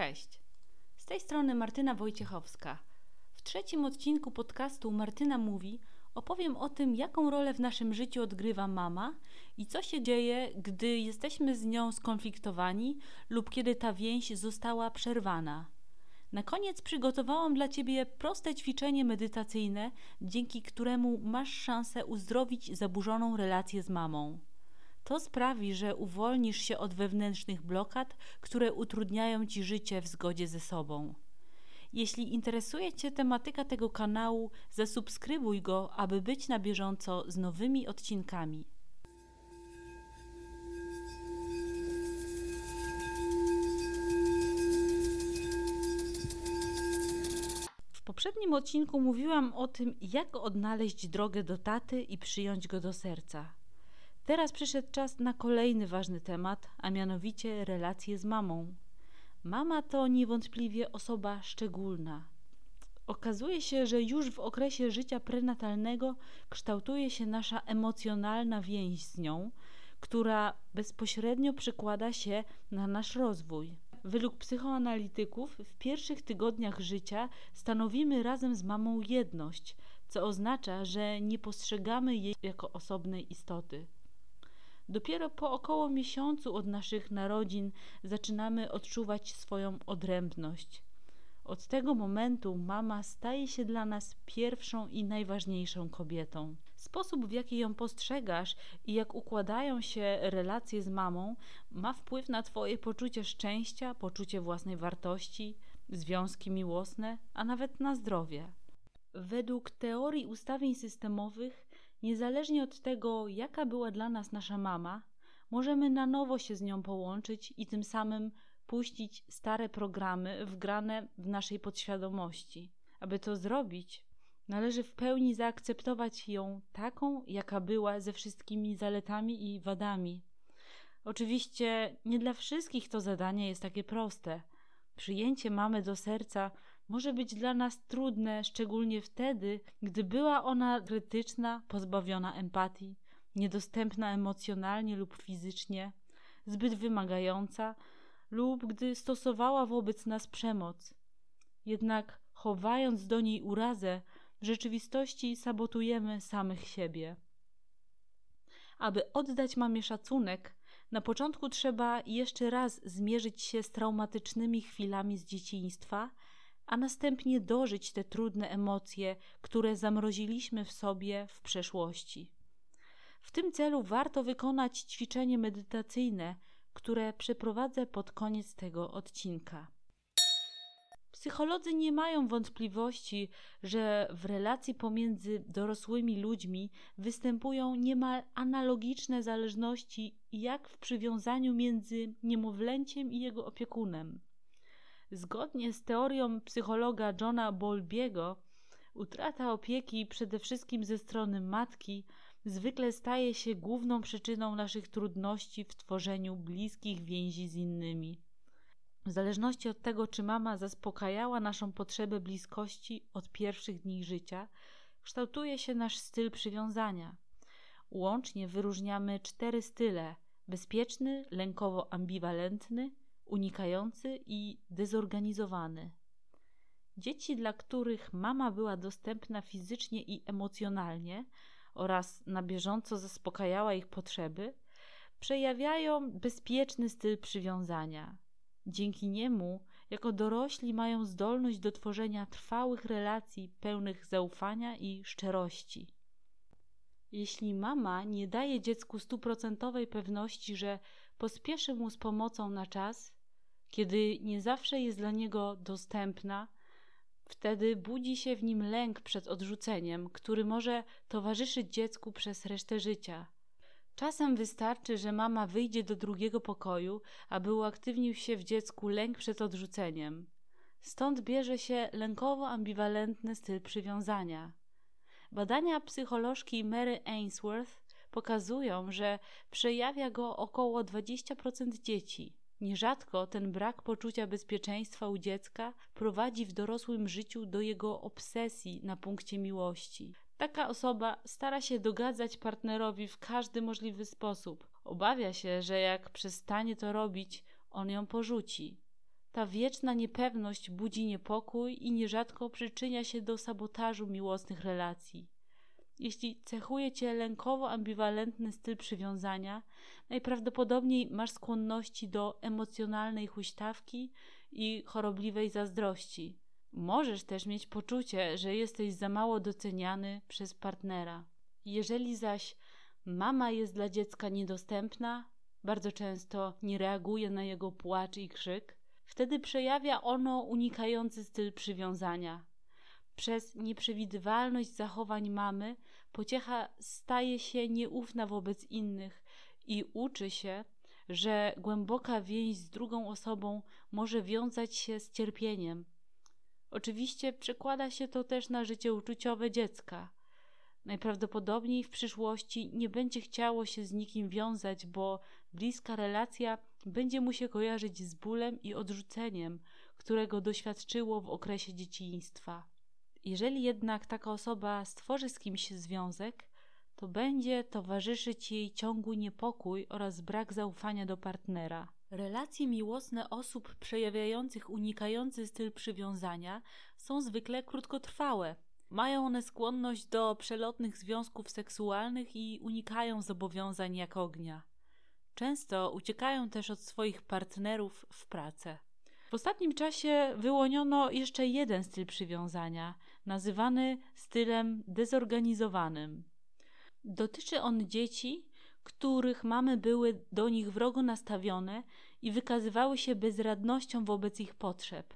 Cześć. Z tej strony Martyna Wojciechowska. W trzecim odcinku podcastu Martyna mówi opowiem o tym, jaką rolę w naszym życiu odgrywa mama i co się dzieje, gdy jesteśmy z nią skonfliktowani lub kiedy ta więź została przerwana. Na koniec przygotowałam dla Ciebie proste ćwiczenie medytacyjne, dzięki któremu masz szansę uzdrowić zaburzoną relację z mamą. To sprawi, że uwolnisz się od wewnętrznych blokad, które utrudniają ci życie w zgodzie ze sobą. Jeśli interesuje Cię tematyka tego kanału, zasubskrybuj go, aby być na bieżąco z nowymi odcinkami. W poprzednim odcinku mówiłam o tym, jak odnaleźć drogę do taty i przyjąć go do serca. Teraz przyszedł czas na kolejny ważny temat, a mianowicie relacje z mamą. Mama to niewątpliwie osoba szczególna. Okazuje się, że już w okresie życia prenatalnego kształtuje się nasza emocjonalna więź z nią, która bezpośrednio przekłada się na nasz rozwój. Według psychoanalityków w pierwszych tygodniach życia stanowimy razem z mamą jedność, co oznacza, że nie postrzegamy jej jako osobnej istoty. Dopiero po około miesiącu od naszych narodzin zaczynamy odczuwać swoją odrębność. Od tego momentu mama staje się dla nas pierwszą i najważniejszą kobietą. Sposób, w jaki ją postrzegasz i jak układają się relacje z mamą, ma wpływ na Twoje poczucie szczęścia, poczucie własnej wartości, związki miłosne, a nawet na zdrowie. Według teorii ustawień systemowych, Niezależnie od tego, jaka była dla nas nasza mama, możemy na nowo się z nią połączyć i tym samym puścić stare programy wgrane w naszej podświadomości. Aby to zrobić, należy w pełni zaakceptować ją taką, jaka była, ze wszystkimi zaletami i wadami. Oczywiście nie dla wszystkich to zadanie jest takie proste. Przyjęcie mamy do serca może być dla nas trudne, szczególnie wtedy, gdy była ona krytyczna, pozbawiona empatii, niedostępna emocjonalnie lub fizycznie, zbyt wymagająca lub gdy stosowała wobec nas przemoc. Jednak chowając do niej urazę, w rzeczywistości sabotujemy samych siebie. Aby oddać mamie szacunek, na początku trzeba jeszcze raz zmierzyć się z traumatycznymi chwilami z dzieciństwa a następnie dożyć te trudne emocje, które zamroziliśmy w sobie w przeszłości. W tym celu warto wykonać ćwiczenie medytacyjne, które przeprowadzę pod koniec tego odcinka. Psycholodzy nie mają wątpliwości, że w relacji pomiędzy dorosłymi ludźmi występują niemal analogiczne zależności jak w przywiązaniu między niemowlęciem i jego opiekunem. Zgodnie z teorią psychologa Johna Bowlbiego, utrata opieki przede wszystkim ze strony matki zwykle staje się główną przyczyną naszych trudności w tworzeniu bliskich więzi z innymi. W zależności od tego, czy mama zaspokajała naszą potrzebę bliskości od pierwszych dni życia, kształtuje się nasz styl przywiązania. Łącznie wyróżniamy cztery style: bezpieczny, lękowo-ambiwalentny, unikający i dezorganizowany. Dzieci, dla których mama była dostępna fizycznie i emocjonalnie oraz na bieżąco zaspokajała ich potrzeby, przejawiają bezpieczny styl przywiązania. Dzięki niemu, jako dorośli, mają zdolność do tworzenia trwałych relacji pełnych zaufania i szczerości. Jeśli mama nie daje dziecku stuprocentowej pewności, że pospieszy mu z pomocą na czas, kiedy nie zawsze jest dla niego dostępna, wtedy budzi się w nim lęk przed odrzuceniem, który może towarzyszyć dziecku przez resztę życia. Czasem wystarczy, że mama wyjdzie do drugiego pokoju, aby uaktywnił się w dziecku lęk przed odrzuceniem. Stąd bierze się lękowo-ambiwalentny styl przywiązania. Badania psycholożki Mary Ainsworth pokazują, że przejawia go około 20% dzieci. Nierzadko ten brak poczucia bezpieczeństwa u dziecka prowadzi w dorosłym życiu do jego obsesji na punkcie miłości. Taka osoba stara się dogadzać partnerowi w każdy możliwy sposób. Obawia się, że jak przestanie to robić, on ją porzuci. Ta wieczna niepewność budzi niepokój i nierzadko przyczynia się do sabotażu miłosnych relacji. Jeśli cechuje cię lękowo-ambiwalentny styl przywiązania, najprawdopodobniej masz skłonności do emocjonalnej huśtawki i chorobliwej zazdrości. Możesz też mieć poczucie, że jesteś za mało doceniany przez partnera. Jeżeli zaś mama jest dla dziecka niedostępna, bardzo często nie reaguje na jego płacz i krzyk, wtedy przejawia ono unikający styl przywiązania. Przez nieprzewidywalność zachowań mamy pociecha staje się nieufna wobec innych i uczy się, że głęboka więź z drugą osobą może wiązać się z cierpieniem. Oczywiście przekłada się to też na życie uczuciowe dziecka. Najprawdopodobniej w przyszłości nie będzie chciało się z nikim wiązać, bo bliska relacja będzie mu się kojarzyć z bólem i odrzuceniem, którego doświadczyło w okresie dzieciństwa. Jeżeli jednak taka osoba stworzy z kimś związek, to będzie towarzyszyć jej ciągły niepokój oraz brak zaufania do partnera. Relacje miłosne osób przejawiających unikający styl przywiązania są zwykle krótkotrwałe. Mają one skłonność do przelotnych związków seksualnych i unikają zobowiązań jak ognia. Często uciekają też od swoich partnerów w pracę. W ostatnim czasie wyłoniono jeszcze jeden styl przywiązania, nazywany stylem dezorganizowanym. Dotyczy on dzieci, których mamy były do nich wrogo nastawione i wykazywały się bezradnością wobec ich potrzeb.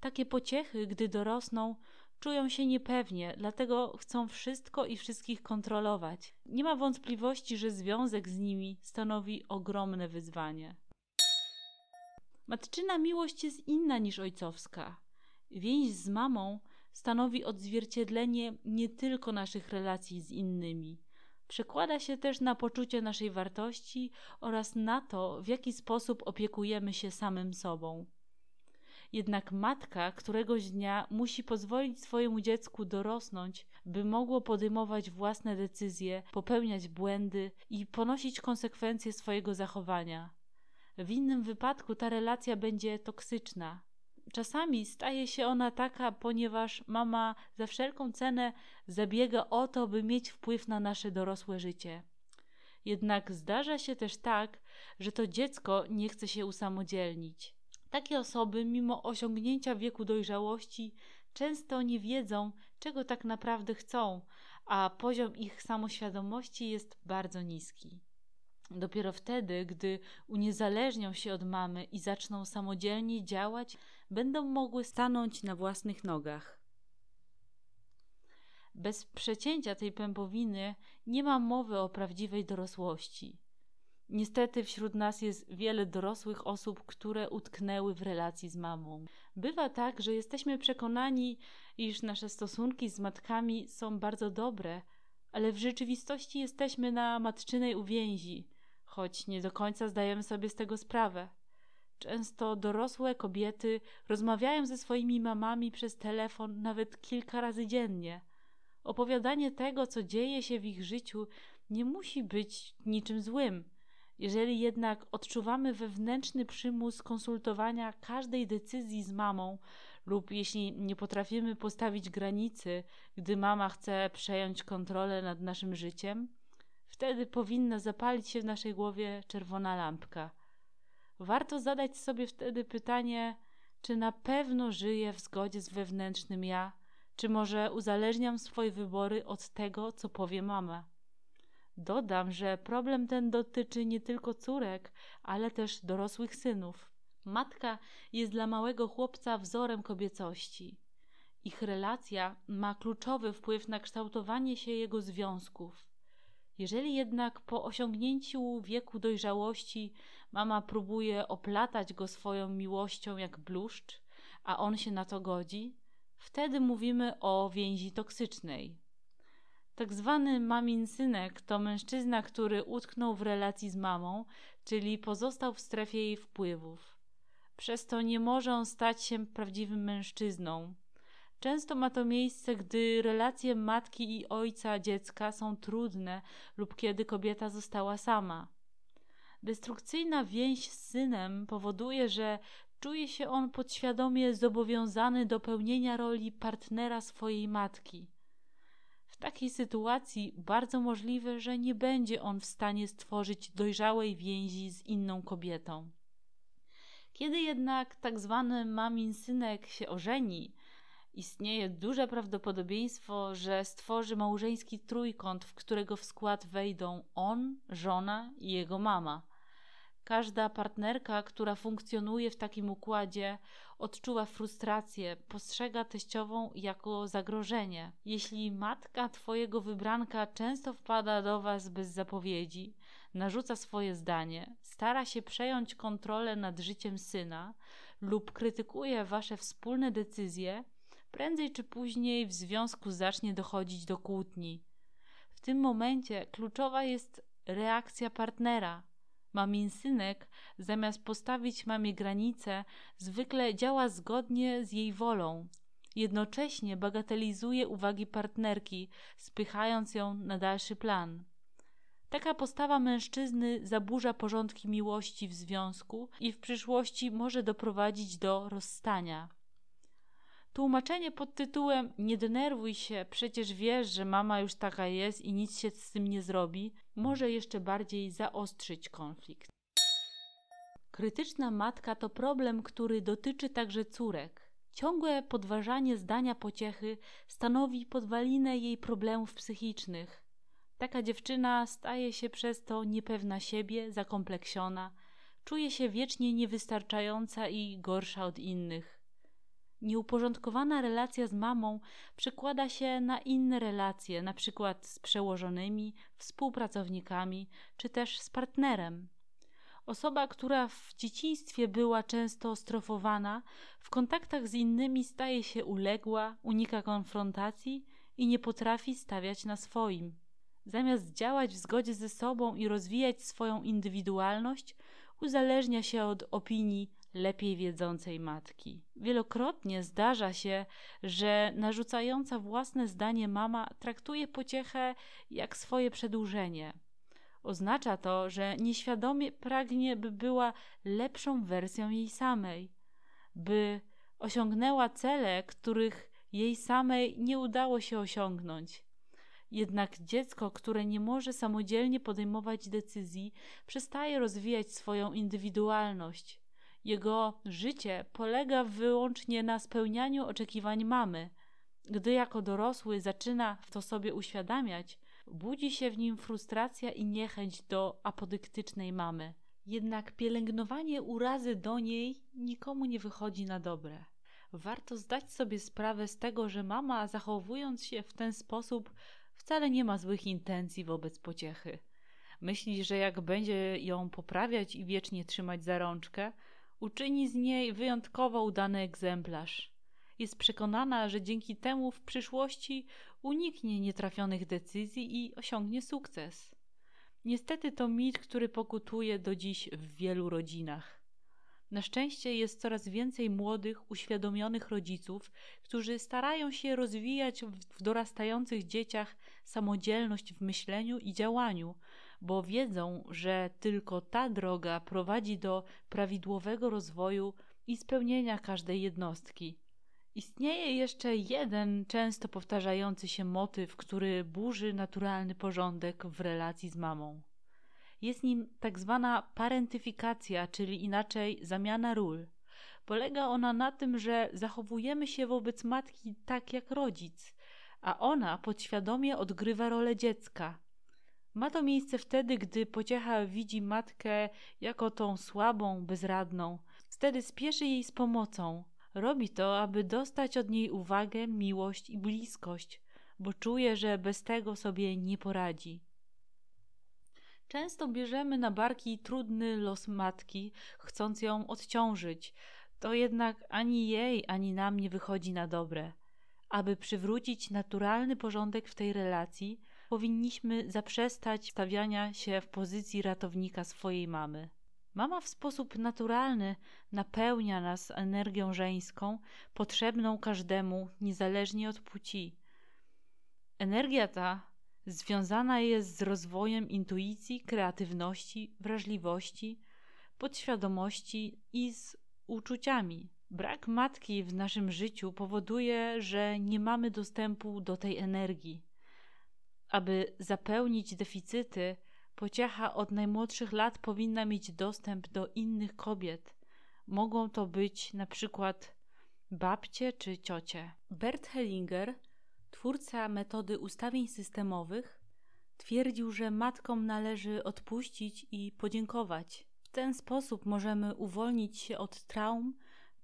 Takie pociechy, gdy dorosną, czują się niepewnie, dlatego chcą wszystko i wszystkich kontrolować. Nie ma wątpliwości, że związek z nimi stanowi ogromne wyzwanie. Matczyna miłość jest inna niż ojcowska. Więź z mamą stanowi odzwierciedlenie nie tylko naszych relacji z innymi. Przekłada się też na poczucie naszej wartości oraz na to, w jaki sposób opiekujemy się samym sobą. Jednak matka któregoś dnia musi pozwolić swojemu dziecku dorosnąć, by mogło podejmować własne decyzje, popełniać błędy i ponosić konsekwencje swojego zachowania. W innym wypadku ta relacja będzie toksyczna. Czasami staje się ona taka, ponieważ mama za wszelką cenę zabiega o to, by mieć wpływ na nasze dorosłe życie. Jednak zdarza się też tak, że to dziecko nie chce się usamodzielnić. Takie osoby, mimo osiągnięcia wieku dojrzałości, często nie wiedzą, czego tak naprawdę chcą, a poziom ich samoświadomości jest bardzo niski. Dopiero wtedy, gdy uniezależnią się od mamy i zaczną samodzielnie działać, będą mogły stanąć na własnych nogach. Bez przecięcia tej pępowiny nie ma mowy o prawdziwej dorosłości. Niestety wśród nas jest wiele dorosłych osób, które utknęły w relacji z mamą. Bywa tak, że jesteśmy przekonani, iż nasze stosunki z matkami są bardzo dobre, ale w rzeczywistości jesteśmy na matczynej uwięzi, choć nie do końca zdajemy sobie z tego sprawę. Często dorosłe kobiety rozmawiają ze swoimi mamami przez telefon nawet kilka razy dziennie. Opowiadanie tego, co dzieje się w ich życiu, nie musi być niczym złym. Jeżeli jednak odczuwamy wewnętrzny przymus konsultowania każdej decyzji z mamą, lub jeśli nie potrafimy postawić granicy, gdy mama chce przejąć kontrolę nad naszym życiem, wtedy powinna zapalić się w naszej głowie czerwona lampka. Warto zadać sobie wtedy pytanie, czy na pewno żyję w zgodzie z wewnętrznym ja, czy może uzależniam swoje wybory od tego, co powie mama. Dodam, że problem ten dotyczy nie tylko córek, ale też dorosłych synów. Matka jest dla małego chłopca wzorem kobiecości. Ich relacja ma kluczowy wpływ na kształtowanie się jego związków. Jeżeli jednak po osiągnięciu wieku dojrzałości mama próbuje oplatać go swoją miłością jak bluszcz, a on się na to godzi, wtedy mówimy o więzi toksycznej. Tak zwany mamin synek to mężczyzna, który utknął w relacji z mamą, czyli pozostał w strefie jej wpływów. Przez to nie może on stać się prawdziwym mężczyzną. Często ma to miejsce, gdy relacje matki i ojca dziecka są trudne lub kiedy kobieta została sama. Destrukcyjna więź z synem powoduje, że czuje się on podświadomie zobowiązany do pełnienia roli partnera swojej matki. W takiej sytuacji bardzo możliwe, że nie będzie on w stanie stworzyć dojrzałej więzi z inną kobietą. Kiedy jednak tak zwany mamin synek się ożeni, istnieje duże prawdopodobieństwo, że stworzy małżeński trójkąt, w którego w skład wejdą on, żona i jego mama. Każda partnerka, która funkcjonuje w takim układzie, odczuwa frustrację, postrzega teściową jako zagrożenie. Jeśli matka twojego wybranka często wpada do was bez zapowiedzi, narzuca swoje zdanie, stara się przejąć kontrolę nad życiem syna lub krytykuje wasze wspólne decyzje, prędzej czy później w związku zacznie dochodzić do kłótni. W tym momencie kluczowa jest reakcja partnera. Mamin synek, zamiast postawić mamie granice, zwykle działa zgodnie z jej wolą. Jednocześnie bagatelizuje uwagi partnerki, spychając ją na dalszy plan. Taka postawa mężczyzny zaburza porządki miłości w związku i w przyszłości może doprowadzić do rozstania. Tłumaczenie pod tytułem Nie denerwuj się, przecież wiesz, że mama już taka jest i nic się z tym nie zrobi, może jeszcze bardziej zaostrzyć konflikt. Krytyczna matka to problem, który dotyczy także córek. Ciągłe podważanie zdania pociechy stanowi podwalinę jej problemów psychicznych. Taka dziewczyna staje się przez to niepewna siebie, zakompleksiona, czuje się wiecznie niewystarczająca i gorsza od innych. Nieuporządkowana relacja z mamą przekłada się na inne relacje, np. z przełożonymi, współpracownikami czy też z partnerem. Osoba, która w dzieciństwie była często strofowana, w kontaktach z innymi staje się uległa, unika konfrontacji i nie potrafi stawiać na swoim. Zamiast działać w zgodzie ze sobą i rozwijać swoją indywidualność, uzależnia się od opinii lepiej wiedzącej matki. Wielokrotnie zdarza się, że narzucająca własne zdanie mama traktuje pociechę jak swoje przedłużenie. Oznacza to, że nieświadomie pragnie, by była lepszą wersją jej samej, by osiągnęła cele, których jej samej nie udało się osiągnąć. Jednak dziecko, które nie może samodzielnie podejmować decyzji, przestaje rozwijać swoją indywidualność. Jego życie polega wyłącznie na spełnianiu oczekiwań mamy. Gdy jako dorosły zaczyna to sobie uświadamiać, budzi się w nim frustracja i niechęć do apodyktycznej mamy. Jednak pielęgnowanie urazy do niej nikomu nie wychodzi na dobre. Warto zdać sobie sprawę z tego, że mama, zachowując się w ten sposób, wcale nie ma złych intencji wobec pociechy. Myśli, że jak będzie ją poprawiać i wiecznie trzymać za rączkę, uczyni z niej wyjątkowo udany egzemplarz. Jest przekonana, że dzięki temu w przyszłości uniknie nietrafionych decyzji i osiągnie sukces. Niestety to mit, który pokutuje do dziś w wielu rodzinach. Na szczęście jest coraz więcej młodych, uświadomionych rodziców, którzy starają się rozwijać w dorastających dzieciach samodzielność w myśleniu i działaniu, bo wiedzą, że tylko ta droga prowadzi do prawidłowego rozwoju i spełnienia każdej jednostki. Istnieje jeszcze jeden często powtarzający się motyw, który burzy naturalny porządek w relacji z mamą. Jest nim tak zwana parentyfikacja, czyli inaczej zamiana ról. Polega ona na tym, że zachowujemy się wobec matki tak jak rodzic, a ona podświadomie odgrywa rolę dziecka. Ma to miejsce wtedy, gdy pociecha widzi matkę jako tą słabą, bezradną. Wtedy spieszy jej z pomocą. Robi to, aby dostać od niej uwagę, miłość i bliskość, bo czuje, że bez tego sobie nie poradzi. Często bierzemy na barki trudny los matki, chcąc ją odciążyć. To jednak ani jej, ani nam nie wychodzi na dobre. Aby przywrócić naturalny porządek w tej relacji, powinniśmy zaprzestać stawiania się w pozycji ratownika swojej mamy. Mama w sposób naturalny napełnia nas energią żeńską, potrzebną każdemu, niezależnie od płci. Energia ta związana jest z rozwojem intuicji, kreatywności, wrażliwości, podświadomości i z uczuciami. Brak matki w naszym życiu powoduje, że nie mamy dostępu do tej energii. Aby zapełnić deficyty, pociecha od najmłodszych lat powinna mieć dostęp do innych kobiet. Mogą to być na przykład babcie czy ciocie. Bert Hellinger, twórca metody ustawień systemowych, twierdził, że matkom należy odpuścić i podziękować. W ten sposób możemy uwolnić się od traum,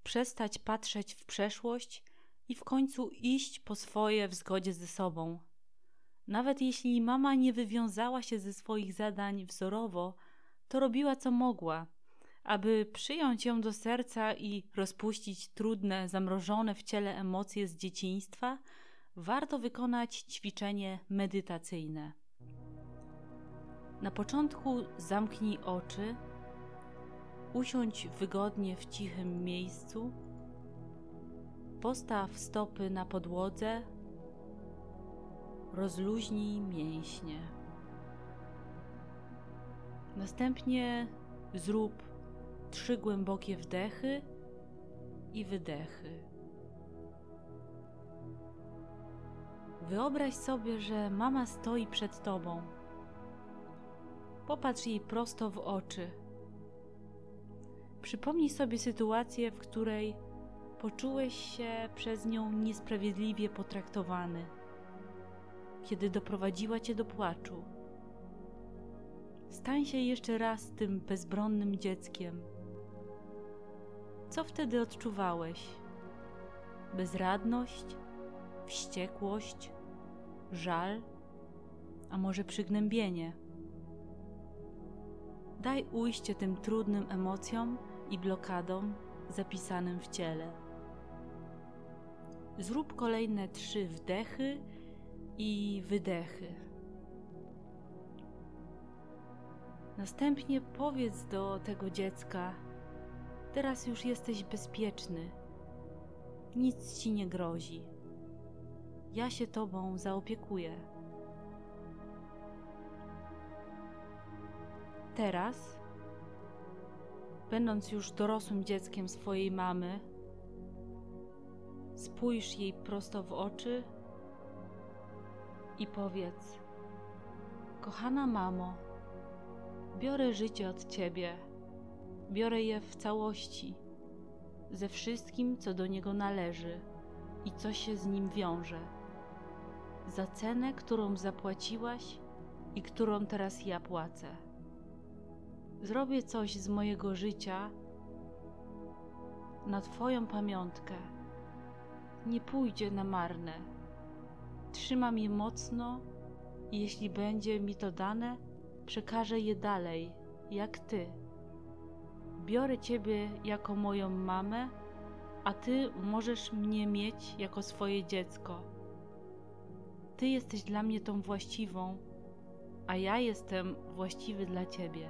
przestać patrzeć w przeszłość i w końcu iść po swoje w zgodzie ze sobą. Nawet jeśli mama nie wywiązała się ze swoich zadań wzorowo, to robiła co mogła. Aby przyjąć ją do serca i rozpuścić trudne, zamrożone w ciele emocje z dzieciństwa, warto wykonać ćwiczenie medytacyjne. Na początku zamknij oczy, usiądź wygodnie w cichym miejscu, postaw stopy na podłodze, rozluźnij mięśnie. Następnie zrób trzy głębokie wdechy i wydechy. Wyobraź sobie, że mama stoi przed tobą. Popatrz jej prosto w oczy. Przypomnij sobie sytuację, w której poczułeś się przez nią niesprawiedliwie potraktowany, kiedy doprowadziła cię do płaczu. Stań się jeszcze raz tym bezbronnym dzieckiem. Co wtedy odczuwałeś? Bezradność, wściekłość, żal, a może przygnębienie? Daj ujście tym trudnym emocjom i blokadom zapisanym w ciele. Zrób kolejne trzy wdechy i wydechy. Następnie powiedz do tego dziecka: Teraz już jesteś bezpieczny, nic ci nie grozi. Ja się tobą zaopiekuję. Teraz, będąc już dorosłym dzieckiem swojej mamy, spójrz jej prosto w oczy i powiedz: Kochana mamo, biorę życie od ciebie, biorę je w całości, ze wszystkim, co do niego należy i co się z nim wiąże, za cenę, którą zapłaciłaś i którą teraz ja płacę. Zrobię coś z mojego życia na Twoją pamiątkę. Nie pójdzie na marne. Trzymam je mocno i jeśli będzie mi to dane, przekażę je dalej, jak Ty. Biorę Ciebie jako moją mamę, a Ty możesz mnie mieć jako swoje dziecko. Ty jesteś dla mnie tą właściwą, a ja jestem właściwy dla Ciebie.